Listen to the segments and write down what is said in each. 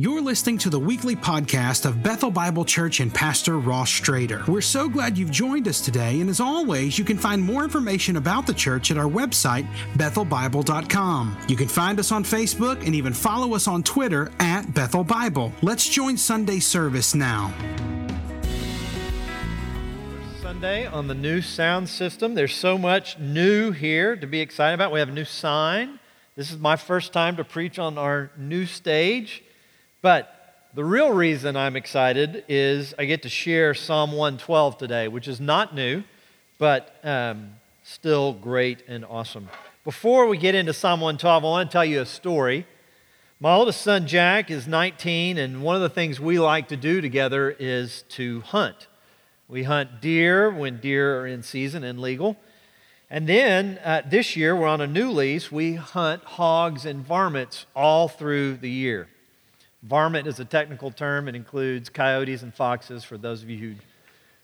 You're listening to the weekly podcast of Bethel Bible Church and Pastor Ross Strader. We're so glad you've joined us today, and as always, you can find more information about the church at our website, bethelbible.com. You can find us on Facebook and even follow us on Twitter at Bethel Bible. Let's join Sunday service now. Sunday on the new sound system. There's so much new here to be excited about. We have a new sign. This is my first time to preach on our new stage. But the real reason I'm excited is I get to share Psalm 112 today, which is not new, but um, still great and awesome. Before we get into Psalm 112, I want to tell you a story. My oldest son, Jack, is 19, and one of the things we like to do together is to hunt. We hunt deer when deer are in season and legal. And then uh, this year, we're on a new lease. We hunt hogs and varmints all through the year. Varmint is a technical term. It includes coyotes and foxes, for those of you who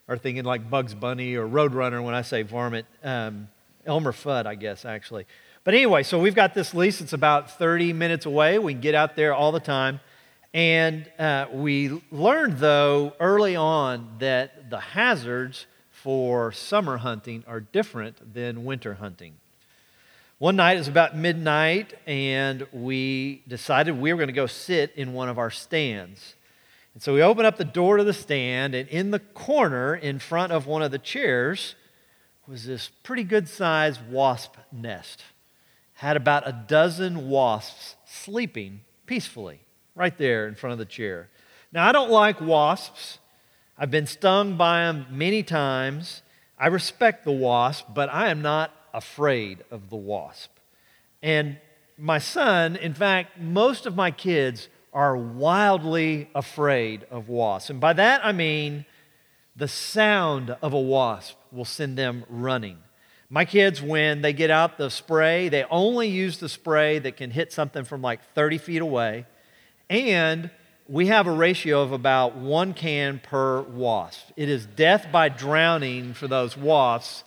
are thinking like Bugs Bunny or Roadrunner when I say varmint. Um, Elmer Fudd, I guess, actually. But anyway, so we've got this lease. It's about 30 minutes away. We can get out there all the time. And uh, we learned, though, early on that the hazards for summer hunting are different than winter hunting. One night, it was about midnight, and we decided we were going to go sit in one of our stands. And so we opened up the door to the stand, and in the corner, in front of one of the chairs, was this pretty good sized wasp nest. Had about a dozen wasps sleeping peacefully right there in front of the chair. Now, I don't like wasps. I've been stung by them many times. I respect the wasp, but I am not afraid of the wasp. And my son, in fact, most of my kids are wildly afraid of wasps. And by that I mean the sound of a wasp will send them running. My kids, when they get out the spray, they only use the spray that can hit something from like 30 feet away. And we have a ratio of about one can per wasp. It is death by drowning for those wasps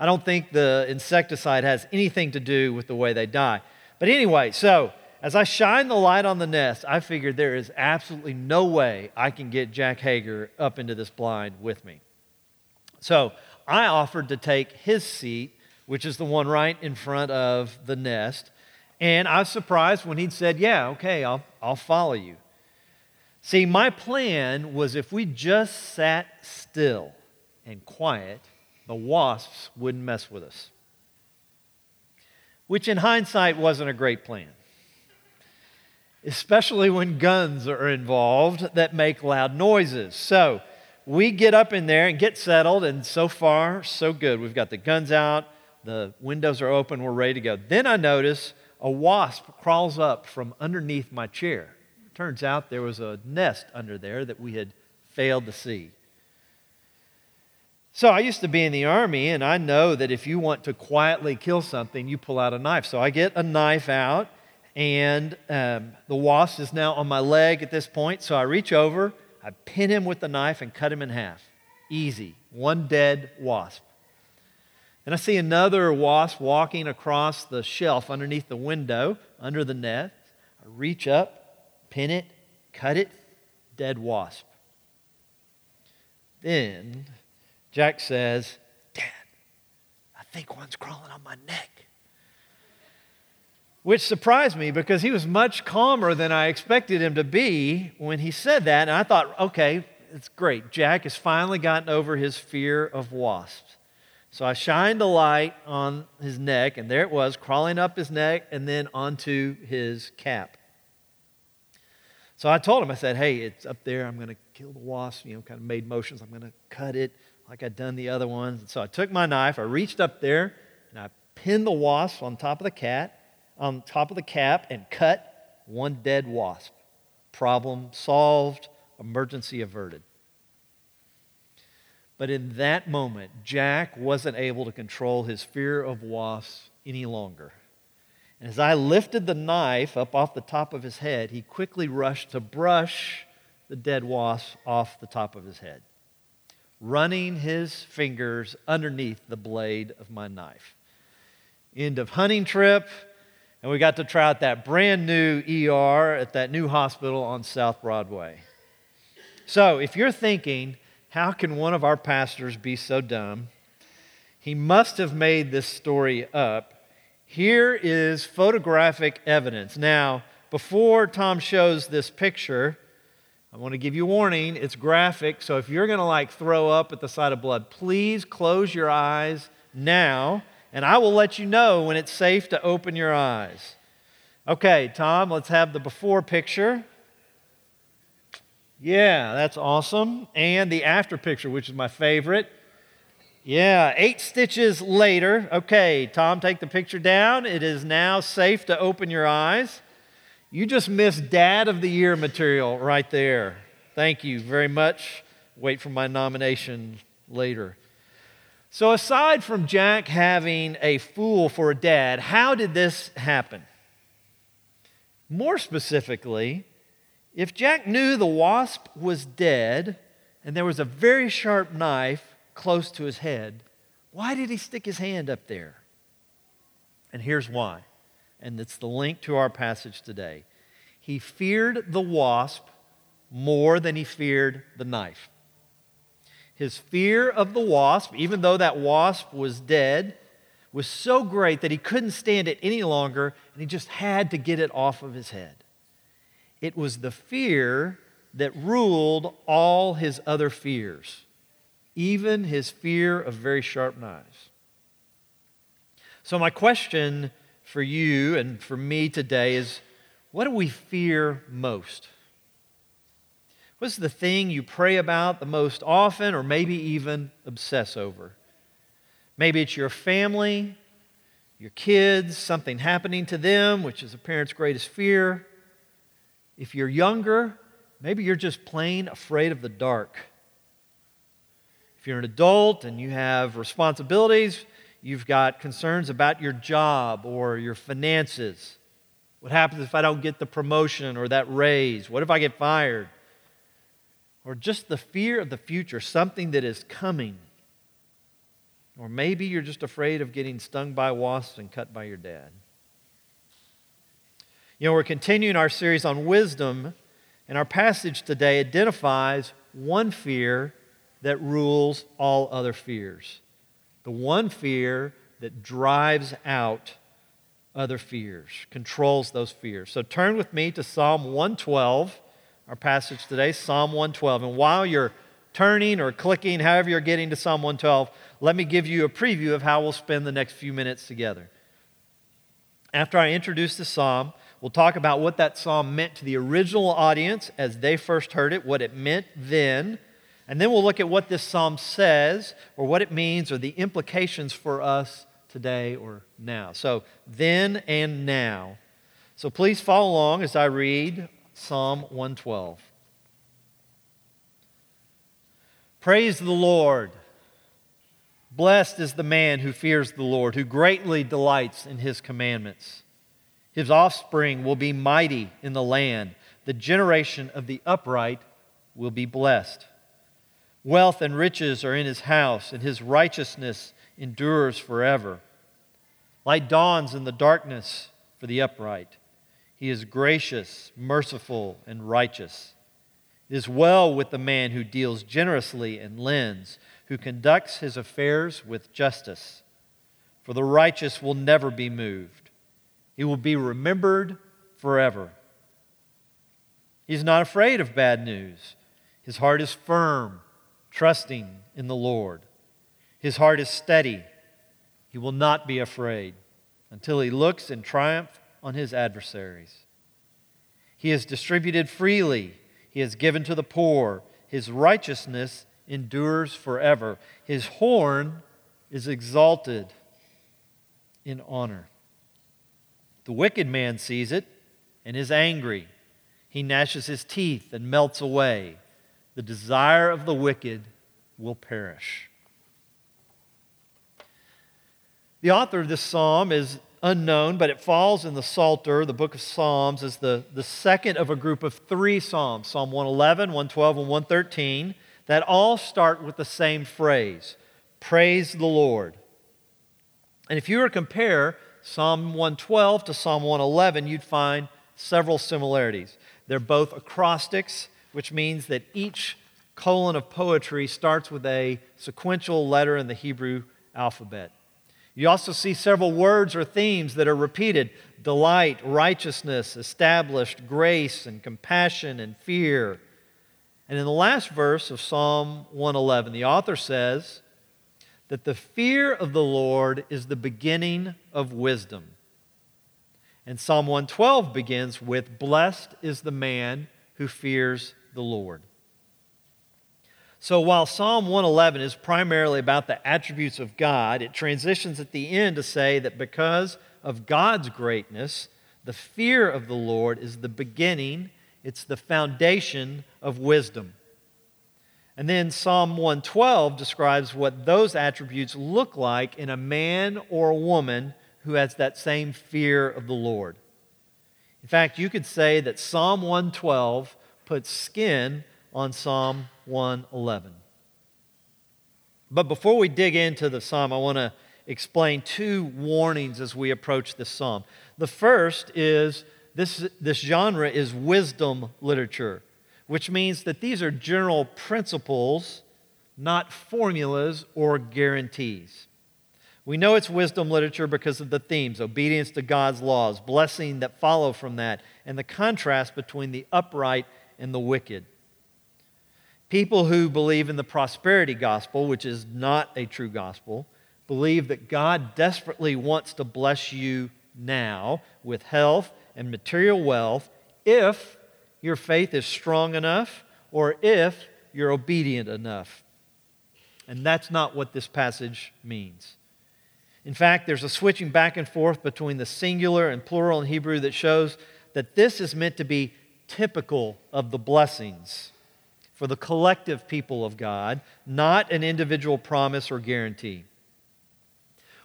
I don't think the insecticide has anything to do with the way they die. But anyway, so as I shine the light on the nest, I figured there is absolutely no way I can get Jack Hager up into this blind with me. So I offered to take his seat, which is the one right in front of the nest. And I was surprised when he'd said, Yeah, okay, I'll, I'll follow you. See, my plan was if we just sat still and quiet, the wasps wouldn't mess with us. Which, in hindsight, wasn't a great plan. Especially when guns are involved that make loud noises. So, we get up in there and get settled, and so far, so good. We've got the guns out, the windows are open, we're ready to go. Then I notice a wasp crawls up from underneath my chair. Turns out there was a nest under there that we had failed to see. So I used to be in the army, and I know that if you want to quietly kill something, you pull out a knife. So I get a knife out, and um, the wasp is now on my leg at this point. So I reach over, I pin him with the knife, and cut him in half. Easy. One dead wasp. And I see another wasp walking across the shelf underneath the window, under the net. I reach up, pin it, cut it, dead wasp. Then Jack says, Dad, I think one's crawling on my neck. Which surprised me because he was much calmer than I expected him to be when he said that. And I thought, okay, it's great. Jack has finally gotten over his fear of wasps. So I shined a light on his neck, and there it was, crawling up his neck and then onto his cap. So I told him, I said, hey, it's up there. I'm going to kill the wasp. You know, kind of made motions. I'm going to cut it like I'd done the other ones. And so I took my knife, I reached up there, and I pinned the wasp on top of the cat, on top of the cap, and cut one dead wasp. Problem solved, emergency averted. But in that moment, Jack wasn't able to control his fear of wasps any longer. And as I lifted the knife up off the top of his head, he quickly rushed to brush the dead wasp off the top of his head running his fingers underneath the blade of my knife. End of hunting trip. And we got to try out that brand new ER at that new hospital on South Broadway. So if you're thinking, how can one of our pastors be so dumb? He must have made this story up. Here is photographic evidence. Now, before Tom shows this picture, I want to give you a warning. It's graphic, so if you're going to like throw up at the sight of blood, please close your eyes now, and I will let you know when it's safe to open your eyes. Okay, Tom, let's have the before picture. Yeah, that's awesome. And the after picture, which is my favorite. Yeah, eight stitches later. Okay, Tom, take the picture down. It is now safe to open your eyes. You just missed Dad of the Year material right there. Thank you very much. Wait for my nomination later. So, aside from Jack having a fool for a dad, how did this happen? More specifically, if Jack knew the wasp was dead and there was a very sharp knife close to his head, why did he stick his hand up there? And here's why. And it's the link to our passage today. He feared the wasp more than he feared the knife. His fear of the wasp, even though that wasp was dead, was so great that he couldn't stand it any longer and he just had to get it off of his head. It was the fear that ruled all his other fears even his fear of very sharp knives. So, my question for you and for me today is what do we fear most? What's the thing you pray about the most often or maybe even obsess over? Maybe it's your family, your kids, something happening to them, which is a parent's greatest fear. If you're younger, maybe you're just plain afraid of the dark. If you're an adult and you have responsibilities, you've got concerns about your job or your finances. What happens if I don't get the promotion or that raise? What if I get fired? Or just the fear of the future, something that is coming. Or maybe you're just afraid of getting stung by wasps and cut by your dad. You know, we're continuing our series on wisdom, and our passage today identifies one fear that rules all other fears. The one fear that drives out other fears, controls those fears. So turn with me to Psalm 112, our passage today, Psalm 112. And while you're turning or clicking, however you're getting to Psalm 112, let me give you a preview of how we'll spend the next few minutes together. After I introduce the psalm, we'll talk about what that psalm meant to the original audience as they first heard it, what it meant then and then we'll look at what this psalm says, or what it means, or the implications for us today or now. So, then and now. So, please follow along as I read Psalm 112. Praise the Lord. Blessed is the man who fears the Lord, who greatly delights in his commandments. His offspring will be mighty in the land. The generation of the upright will be blessed. Wealth and riches are in his house, and his righteousness endures forever. Light dawns in the darkness for the upright. He is gracious, merciful, and righteous. It is well with the man who deals generously and lends, who conducts his affairs with justice. For the righteous will never be moved, he will be remembered forever. He is not afraid of bad news, his heart is firm trusting in the Lord. His heart is steady. He will not be afraid until he looks in triumph on his adversaries. He has distributed freely, he has given to the poor. His righteousness endures forever. His horn is exalted in honor. The wicked man sees it and is angry. He gnashes his teeth and melts away the desire of the wicked will perish. The author of this psalm is unknown, but it falls in the Psalter, the book of Psalms, as the, the second of a group of three Psalms Psalm 111, 112, and 113 that all start with the same phrase Praise the Lord. And if you were to compare Psalm 112 to Psalm 111, you'd find several similarities. They're both acrostics, which means that each colon of poetry starts with a sequential letter in the Hebrew alphabet. You also see several words or themes that are repeated delight, righteousness, established, grace, and compassion and fear. And in the last verse of Psalm 111, the author says that the fear of the Lord is the beginning of wisdom. And Psalm 112 begins with Blessed is the man who fears the Lord. So while Psalm 111 is primarily about the attributes of God, it transitions at the end to say that because of God's greatness, the fear of the Lord is the beginning, it's the foundation of wisdom. And then Psalm 112 describes what those attributes look like in a man or a woman who has that same fear of the Lord. In fact, you could say that Psalm 112 puts skin on Psalm 111. But before we dig into the psalm, I want to explain two warnings as we approach this psalm. The first is this, this genre is wisdom literature, which means that these are general principles, not formulas or guarantees. We know it's wisdom literature because of the themes obedience to God's laws, blessing that follow from that, and the contrast between the upright and the wicked. People who believe in the prosperity gospel, which is not a true gospel, believe that God desperately wants to bless you now with health and material wealth if your faith is strong enough or if you're obedient enough. And that's not what this passage means. In fact, there's a switching back and forth between the singular and plural in Hebrew that shows that this is meant to be typical of the blessings for the collective people of God, not an individual promise or guarantee.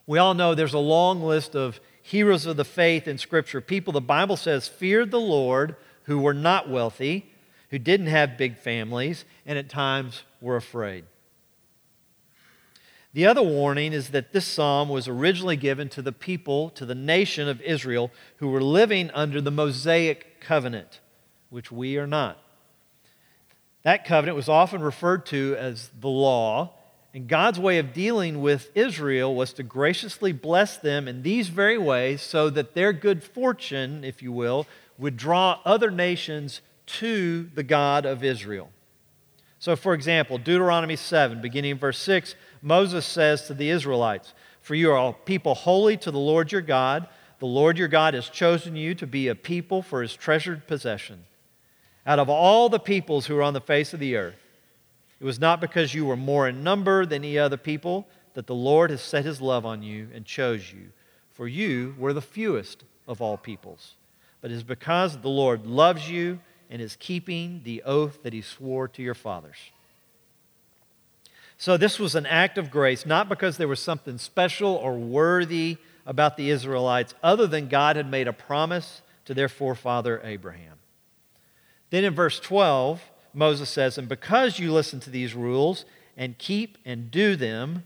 We all know there's a long list of heroes of the faith in Scripture, people the Bible says feared the Lord, who were not wealthy, who didn't have big families, and at times were afraid. The other warning is that this psalm was originally given to the people, to the nation of Israel, who were living under the Mosaic covenant, which we are not. That covenant was often referred to as the law, and God's way of dealing with Israel was to graciously bless them in these very ways so that their good fortune, if you will, would draw other nations to the God of Israel. So, for example, Deuteronomy 7, beginning in verse 6, Moses says to the Israelites, For you are a people holy to the Lord your God. The Lord your God has chosen you to be a people for his treasured possession out of all the peoples who are on the face of the earth. It was not because you were more in number than any other people that the Lord has set his love on you and chose you, for you were the fewest of all peoples. But it is because the Lord loves you and is keeping the oath that he swore to your fathers. So, this was an act of grace, not because there was something special or worthy about the Israelites, other than God had made a promise to their forefather Abraham. Then in verse 12, Moses says, And because you listen to these rules and keep and do them,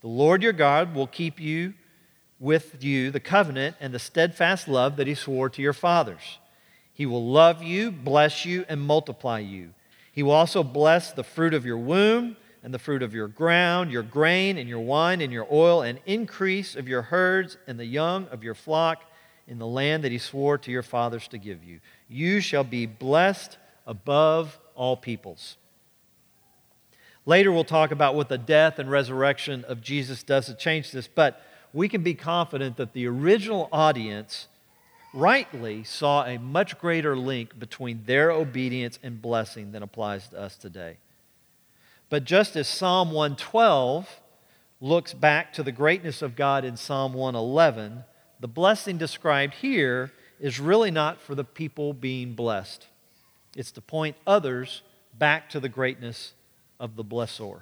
the Lord your God will keep you with you the covenant and the steadfast love that he swore to your fathers. He will love you, bless you, and multiply you. He will also bless the fruit of your womb and the fruit of your ground, your grain and your wine and your oil, and increase of your herds and the young of your flock in the land that he swore to your fathers to give you. You shall be blessed above all peoples. Later, we'll talk about what the death and resurrection of Jesus does to change this, but we can be confident that the original audience rightly saw a much greater link between their obedience and blessing than applies to us today. But just as Psalm 112 looks back to the greatness of God in Psalm 111, the blessing described here is really not for the people being blessed, it's to point others back to the greatness of the blessor.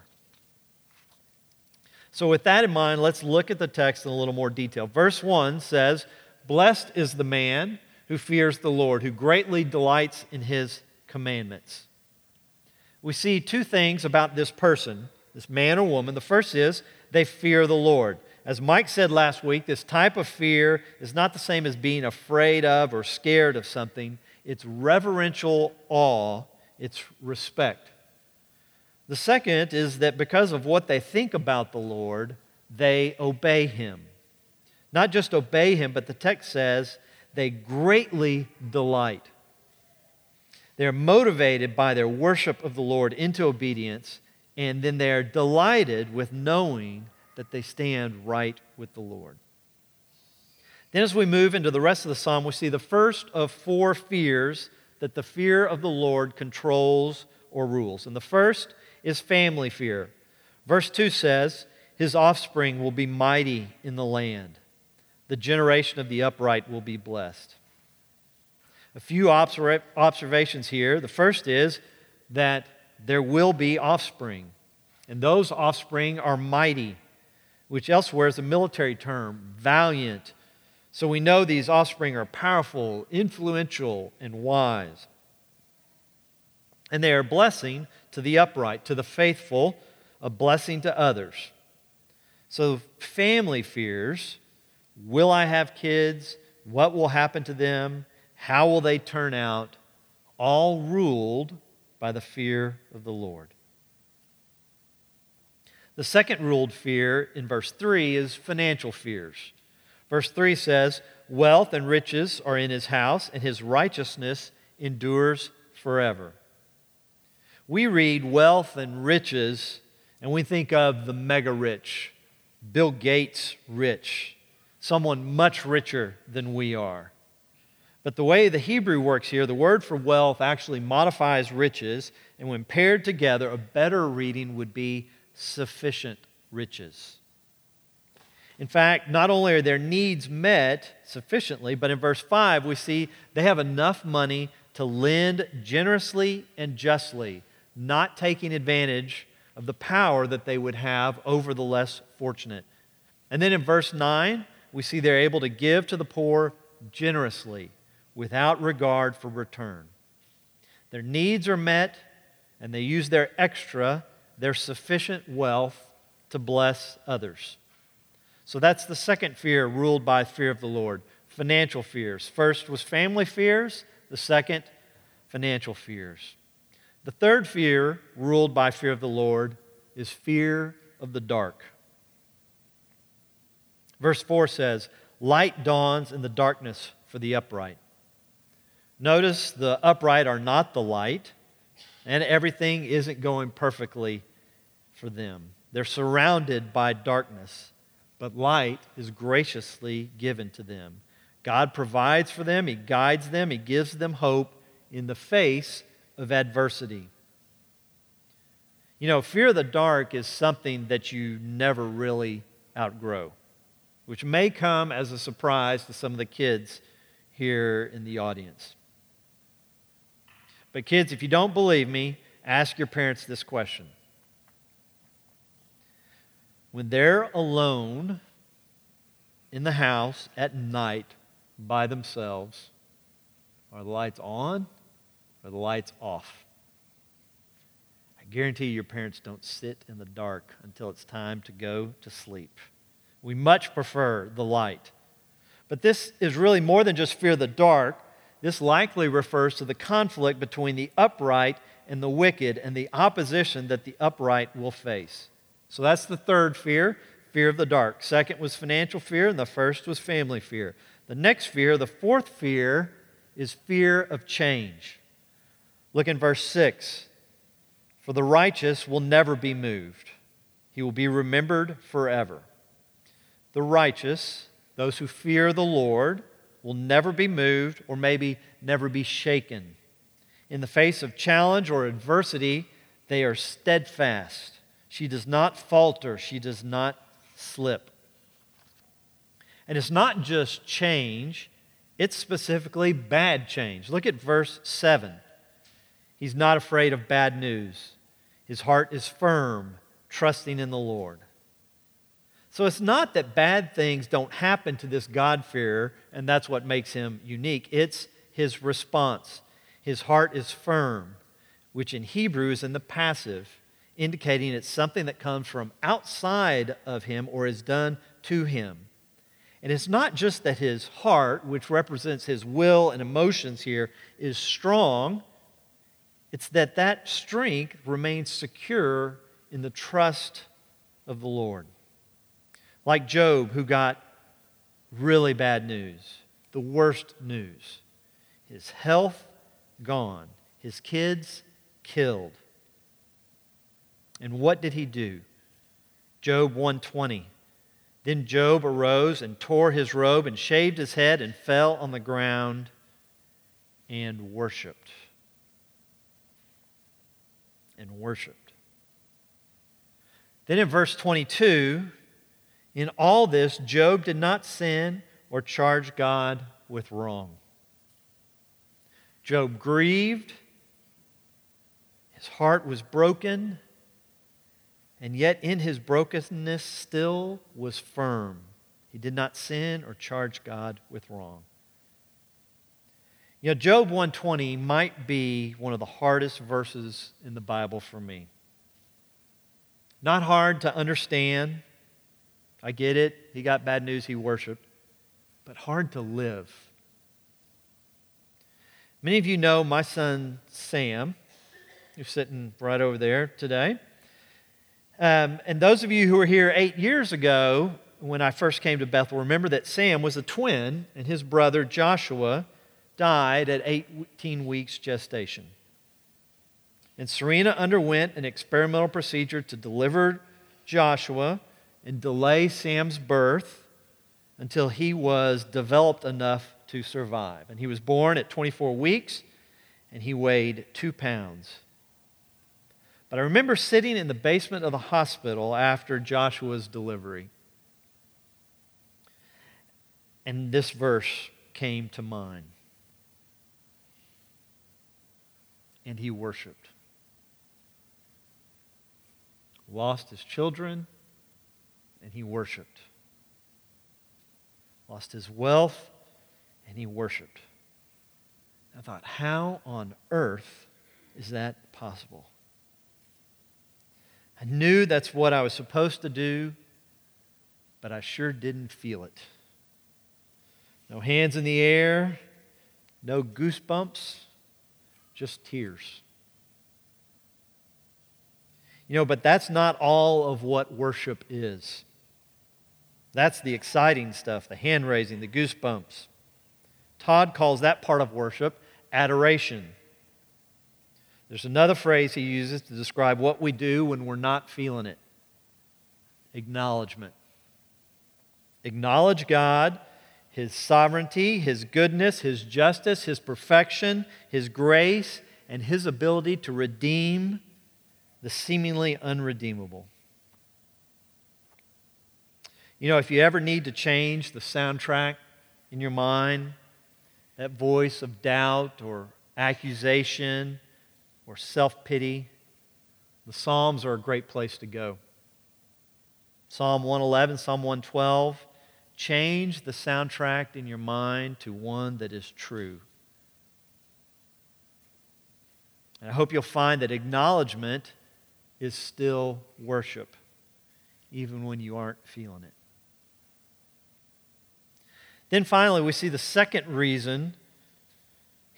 So, with that in mind, let's look at the text in a little more detail. Verse 1 says, Blessed is the man who fears the Lord, who greatly delights in his commandments. We see two things about this person, this man or woman. The first is they fear the Lord. As Mike said last week, this type of fear is not the same as being afraid of or scared of something. It's reverential awe, it's respect. The second is that because of what they think about the Lord, they obey him. Not just obey him, but the text says they greatly delight. They're motivated by their worship of the Lord into obedience, and then they're delighted with knowing that they stand right with the Lord. Then, as we move into the rest of the psalm, we see the first of four fears that the fear of the Lord controls or rules. And the first is family fear. Verse 2 says, His offspring will be mighty in the land, the generation of the upright will be blessed. A few observations here. The first is that there will be offspring, and those offspring are mighty, which elsewhere is a military term, valiant. So we know these offspring are powerful, influential, and wise. And they are a blessing to the upright, to the faithful, a blessing to others. So, family fears will I have kids? What will happen to them? How will they turn out? All ruled by the fear of the Lord. The second ruled fear in verse 3 is financial fears. Verse 3 says, Wealth and riches are in his house, and his righteousness endures forever. We read wealth and riches, and we think of the mega rich, Bill Gates rich, someone much richer than we are. But the way the Hebrew works here, the word for wealth actually modifies riches, and when paired together, a better reading would be sufficient riches. In fact, not only are their needs met sufficiently, but in verse 5, we see they have enough money to lend generously and justly, not taking advantage of the power that they would have over the less fortunate. And then in verse 9, we see they're able to give to the poor generously without regard for return. Their needs are met, and they use their extra, their sufficient wealth to bless others. So that's the second fear ruled by fear of the Lord financial fears. First was family fears, the second, financial fears. The third fear ruled by fear of the Lord is fear of the dark. Verse 4 says, Light dawns in the darkness for the upright. Notice the upright are not the light, and everything isn't going perfectly for them. They're surrounded by darkness, but light is graciously given to them. God provides for them, He guides them, He gives them hope in the face of adversity. You know, fear of the dark is something that you never really outgrow, which may come as a surprise to some of the kids here in the audience. But, kids, if you don't believe me, ask your parents this question. When they're alone in the house at night by themselves, are the lights on or the lights off? I guarantee your parents don't sit in the dark until it's time to go to sleep. We much prefer the light. But this is really more than just fear the dark. This likely refers to the conflict between the upright and the wicked and the opposition that the upright will face. So that's the third fear fear of the dark. Second was financial fear, and the first was family fear. The next fear, the fourth fear, is fear of change. Look in verse 6. For the righteous will never be moved, he will be remembered forever. The righteous, those who fear the Lord, will never be moved or maybe never be shaken. In the face of challenge or adversity, they are steadfast. She does not falter, she does not slip. And it's not just change, it's specifically bad change. Look at verse 7. He's not afraid of bad news. His heart is firm, trusting in the Lord. So it's not that bad things don't happen to this God-fearer, and that's what makes him unique. It's his response. His heart is firm, which in Hebrew is in the passive, indicating it's something that comes from outside of him or is done to him. And it's not just that his heart, which represents his will and emotions here, is strong, it's that that strength remains secure in the trust of the Lord. Like Job, who got really bad news, the worst news his health gone, his kids killed. And what did he do? Job 120. Then Job arose and tore his robe and shaved his head and fell on the ground and worshiped. And worshiped. Then in verse 22, in all this, Job did not sin or charge God with wrong. Job grieved, his heart was broken and yet in his brokenness still was firm. He did not sin or charge God with wrong. You know, Job 120 might be one of the hardest verses in the Bible for me. Not hard to understand. I get it. He got bad news, he worshiped. But hard to live. Many of you know my son Sam, who's sitting right over there today. Um, and those of you who were here eight years ago when I first came to Bethel, remember that Sam was a twin, and his brother Joshua died at 18 weeks gestation. And Serena underwent an experimental procedure to deliver Joshua and delay Sam's birth until he was developed enough to survive. And he was born at 24 weeks, and he weighed two pounds. But I remember sitting in the basement of the hospital after Joshua's delivery. And this verse came to mind. And he worshiped. Lost his children, and he worshiped. Lost his wealth, and he worshiped. I thought, how on earth is that possible? I knew that's what I was supposed to do, but I sure didn't feel it. No hands in the air, no goosebumps, just tears. You know, but that's not all of what worship is. That's the exciting stuff the hand raising, the goosebumps. Todd calls that part of worship adoration. There's another phrase he uses to describe what we do when we're not feeling it acknowledgement. Acknowledge God, His sovereignty, His goodness, His justice, His perfection, His grace, and His ability to redeem the seemingly unredeemable. You know, if you ever need to change the soundtrack in your mind, that voice of doubt or accusation, or self pity, the Psalms are a great place to go. Psalm 111, Psalm 112. Change the soundtrack in your mind to one that is true. And I hope you'll find that acknowledgement is still worship, even when you aren't feeling it. Then finally, we see the second reason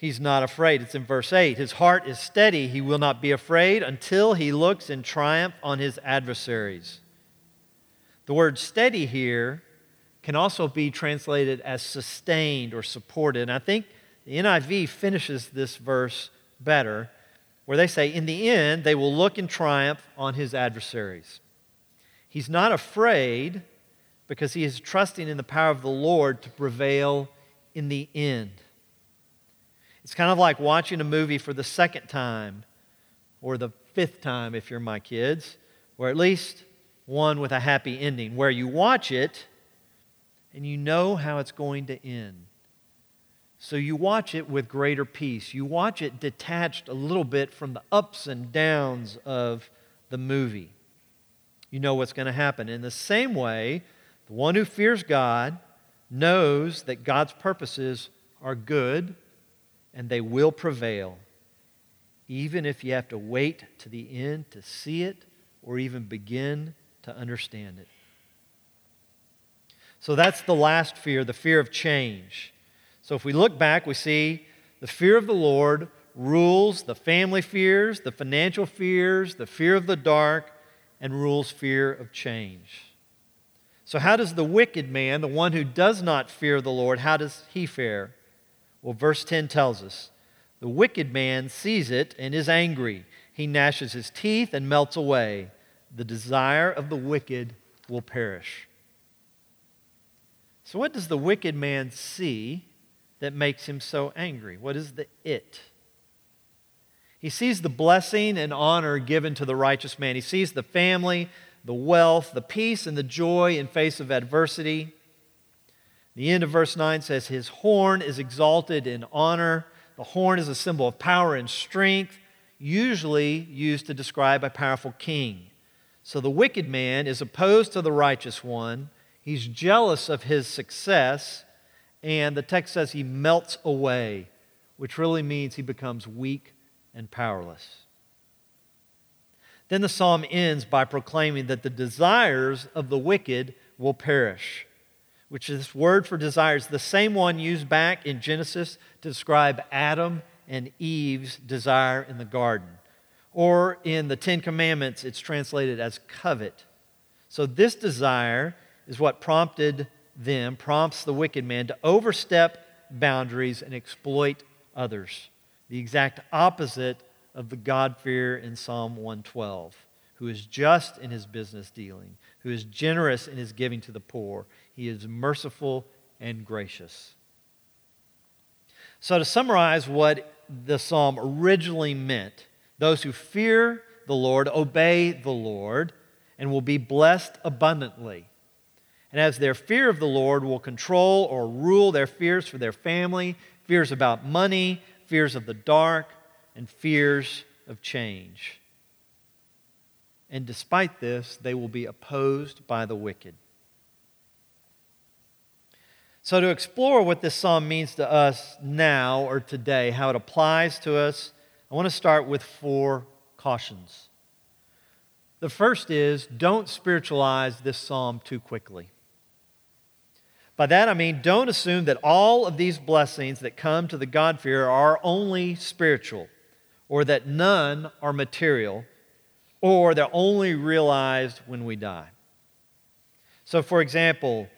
he's not afraid. It's in verse 8. His heart is steady. He will not be afraid until he looks in triumph on his adversaries. The word steady here can also be translated as sustained or supported. And I think the NIV finishes this verse better, where they say, In the end, they will look in triumph on his adversaries. He's not afraid because he is trusting in the power of the Lord to prevail in the end. It's kind of like watching a movie for the second time or the fifth time if you're my kids, or at least one with a happy ending, where you watch it and you know how it's going to end. So you watch it with greater peace. You watch it detached a little bit from the ups and downs of the movie. You know what's going to happen. In the same way, the one who fears God knows that God's purposes are good and they will prevail, even if you have to wait to the end to see it or even begin to understand it. So that's the last fear, the fear of change. So if we look back, we see the fear of the Lord rules the family fears, the financial fears, the fear of the dark, and rules fear of change. So, how does the wicked man, the one who does not fear the Lord, how does he fare? Well, verse 10 tells us the wicked man sees it and is angry. He gnashes his teeth and melts away. The desire of the wicked will perish. So, what does the wicked man see that makes him so angry? What is the it? He sees the blessing and honor given to the righteous man. He sees the family, the wealth, the peace, and the joy in face of adversity. The end of verse 9 says, His horn is exalted in honor. The horn is a symbol of power and strength, usually used to describe a powerful king. So the wicked man is opposed to the righteous one He's jealous of his success, and the text says he melts away, which really means he becomes weak and powerless. Then the psalm ends by proclaiming that the desires of the wicked will perish, which is this word for desires, the same one used back in Genesis to describe Adam and Eve's desire in the garden. Or in the Ten Commandments, it's translated as covet. So this desire is what prompted them, prompts the wicked man to overstep boundaries and exploit others. The exact opposite of the God fear in Psalm 112, who is just in his business dealing, who is generous in his giving to the poor. He is merciful and gracious. So, to summarize what the psalm originally meant, those who fear the Lord obey the Lord and will be blessed abundantly and as their fear of the Lord will control or rule their fears for their family, fears about money, fears of the dark, and fears of change. And despite this, they will be opposed by the wicked. So, to explore what this psalm means to us now or today, how it applies to us, I want to start with four cautions. The first is don't spiritualize this psalm too quickly. By that I mean, don't assume that all of these blessings that come to the God-fearer are only spiritual, or that none are material, or they're only realized when we die. So, for example,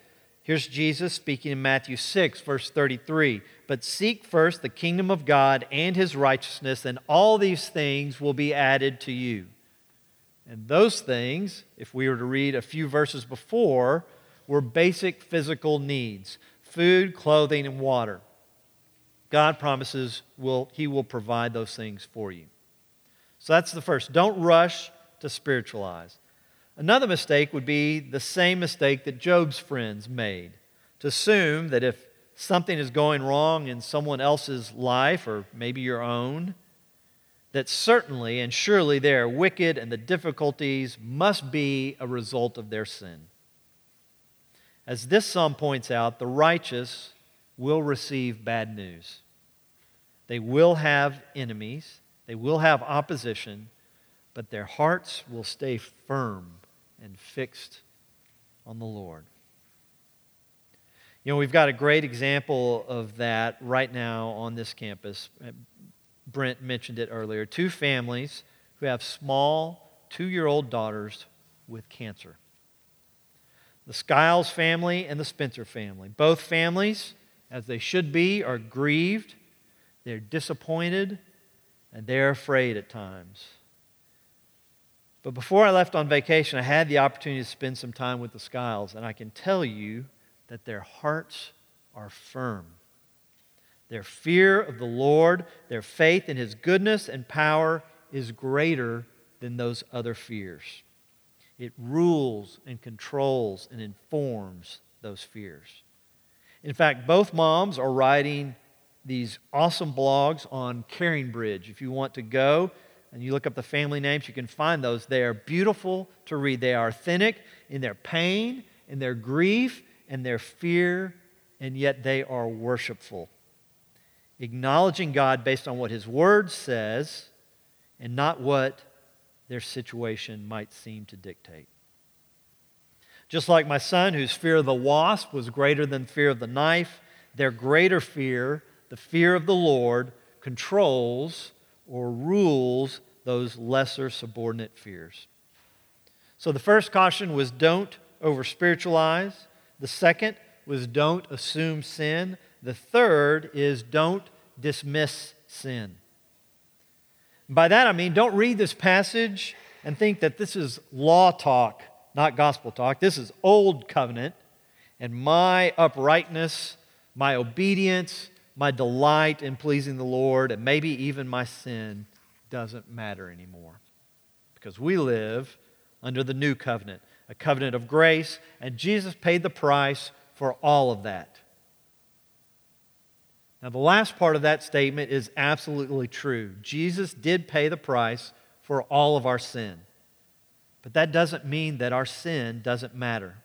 here's Jesus speaking in Matthew 6, verse 33 But seek first the kingdom of God and his righteousness, and all these things will be added to you. And those things, if we were to read a few verses before, were basic physical needs food, clothing, and water. God promises will, He will provide those things for you. So that's the first. Don't rush to spiritualize. Another mistake would be the same mistake that Job's friends made to assume that if something is going wrong in someone else's life or maybe your own, that certainly and surely they are wicked and the difficulties must be a result of their sin. As this psalm points out, the righteous will receive bad news. They will have enemies, they will have opposition, but their hearts will stay firm and fixed on the Lord. You know, we've got a great example of that right now on this campus. Brent mentioned it earlier. Two families who have small two year old daughters with cancer the Skiles family and the Spencer family. Both families, as they should be, are grieved, they're disappointed, and they're afraid at times. But before I left on vacation, I had the opportunity to spend some time with the Skiles, and I can tell you that their hearts are firm. Their fear of the Lord, their faith in His goodness and power is greater than those other fears. It rules and controls and informs those fears. In fact, both moms are writing these awesome blogs on CaringBridge. If you want to go and you look up the family names, you can find those. They are beautiful to read. They are authentic in their pain, in their grief, and their fear, and yet they are worshipful. Acknowledging God based on what His Word says and not what their situation might seem to dictate. Just like my son, whose fear of the wasp was greater than fear of the knife, their greater fear, the fear of the Lord, controls or rules those lesser subordinate fears. So the first caution was don't over spiritualize. The second was don't assume sin. The third is don't dismiss sin. By that I mean don't read this passage and think that this is law talk, not gospel talk. This is old covenant, and my uprightness, my obedience, my delight in pleasing the Lord, and maybe even my sin doesn't matter anymore. Because we live under the new covenant, a covenant of grace, and Jesus paid the price for all of that. Now, the last part of that statement is absolutely true. Jesus did pay the price for all of our sin. But that doesn't mean that our sin doesn't matter,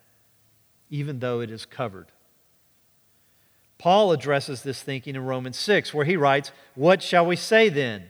even though it is covered. Paul addresses this thinking in Romans 6, where he writes, What shall we say then?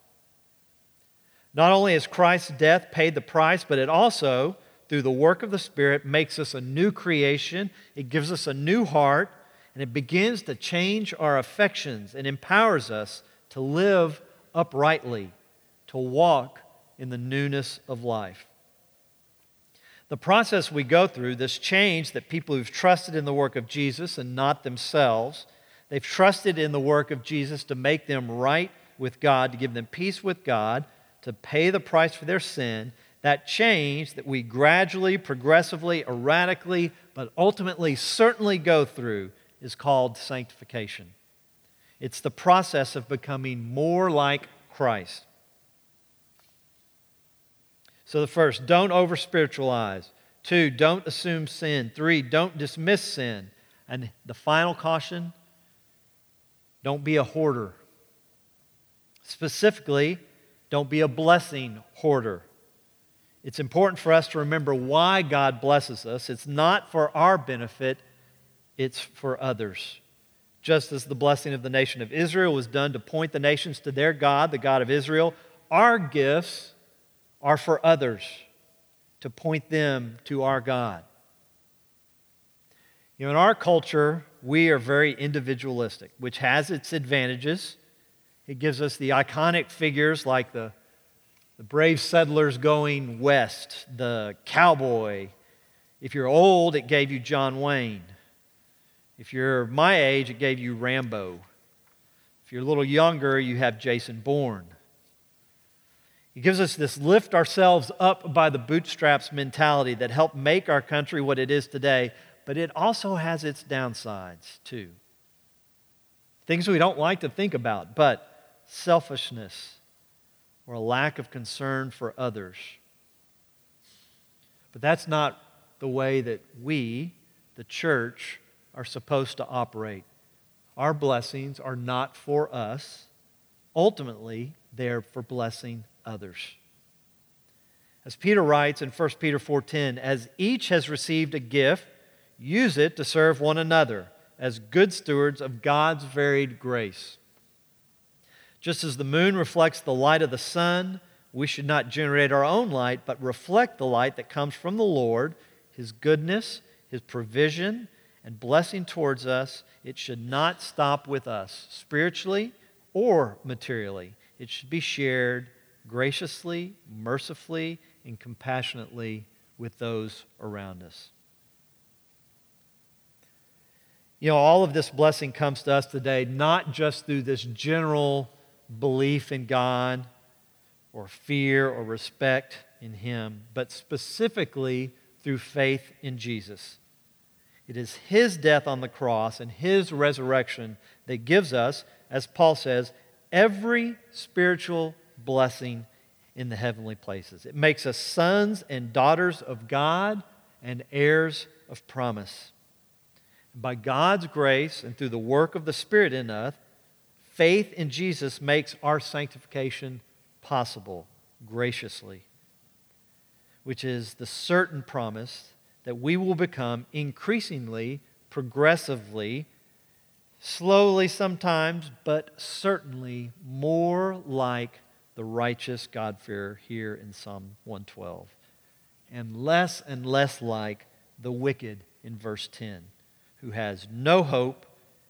Not only has Christ's death paid the price, but it also through the work of the Spirit, makes us a new creation. It gives us a new heart, and it begins to change our affections and empowers us to live uprightly, to walk in the newness of life. The process we go through, this change that people who've trusted in the work of Jesus and not themselves, they've trusted in the work of Jesus to make them right with God, to give them peace with God, to pay the price for their sin, that change that we gradually, progressively, erratically, but ultimately certainly go through is called sanctification. It's the process of becoming more like Christ. So, the first, don't over spiritualize. Two, don't assume sin. Three, don't dismiss sin. And the final caution, don't be a hoarder. Specifically, don't be a blessing hoarder. It's important for us to remember why God blesses us. It's not for our benefit, it's for others. Just as the blessing of the nation of Israel was done to point the nations to their God, the God of Israel, our gifts are for others, to point them to our God. You know, in our culture, we are very individualistic, which has its advantages. It gives us the iconic figures like the the brave settlers going west, the cowboy. If you're old, it gave you John Wayne. If you're my age, it gave you Rambo. If you're a little younger, you have Jason Bourne. It gives us this lift ourselves up by the bootstraps mentality that helped make our country what it is today, but it also has its downsides too. Things we don't like to think about, but selfishness, or a lack of concern for others. But that's not the way that we, the church, are supposed to operate. Our blessings are not for us. Ultimately, they're for blessing others. As Peter writes in 1 Peter 4:10, as each has received a gift, use it to serve one another as good stewards of God's varied grace. Just as the moon reflects the light of the sun, we should not generate our own light, but reflect the light that comes from the Lord, His goodness, His provision, and blessing towards us. It should not stop with us, spiritually or materially. It should be shared graciously, mercifully, and compassionately with those around us. You know, all of this blessing comes to us today not just through this general belief in God or fear or respect in Him, but specifically through faith in Jesus. It is His death on the cross and His resurrection that gives us, as Paul says, every spiritual blessing in the heavenly places. It makes us sons and daughters of God and heirs of promise. By God's grace and through the work of the Spirit in us, faith in Jesus makes our sanctification possible graciously, which is the certain promise that we will become increasingly, progressively, slowly sometimes, but certainly more like the righteous God-fearer here in Psalm 112, and less and less like the wicked in verse 10, who has no hope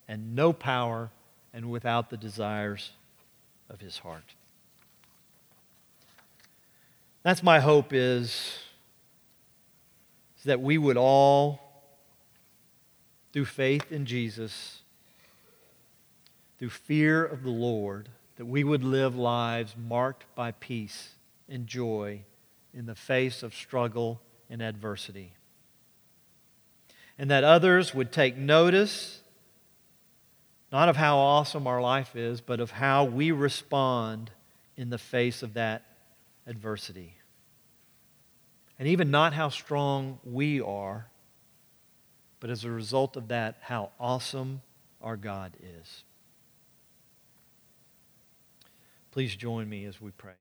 and no power and without the desires of his heart. That's my hope is, is that we would all, through faith in Jesus, through fear of the Lord, that we would live lives marked by peace and joy in the face of struggle and adversity. And that others would take notice not of how awesome our life is, but of how we respond in the face of that adversity. And even not how strong we are, but as a result of that, how awesome our God is. Please join me as we pray.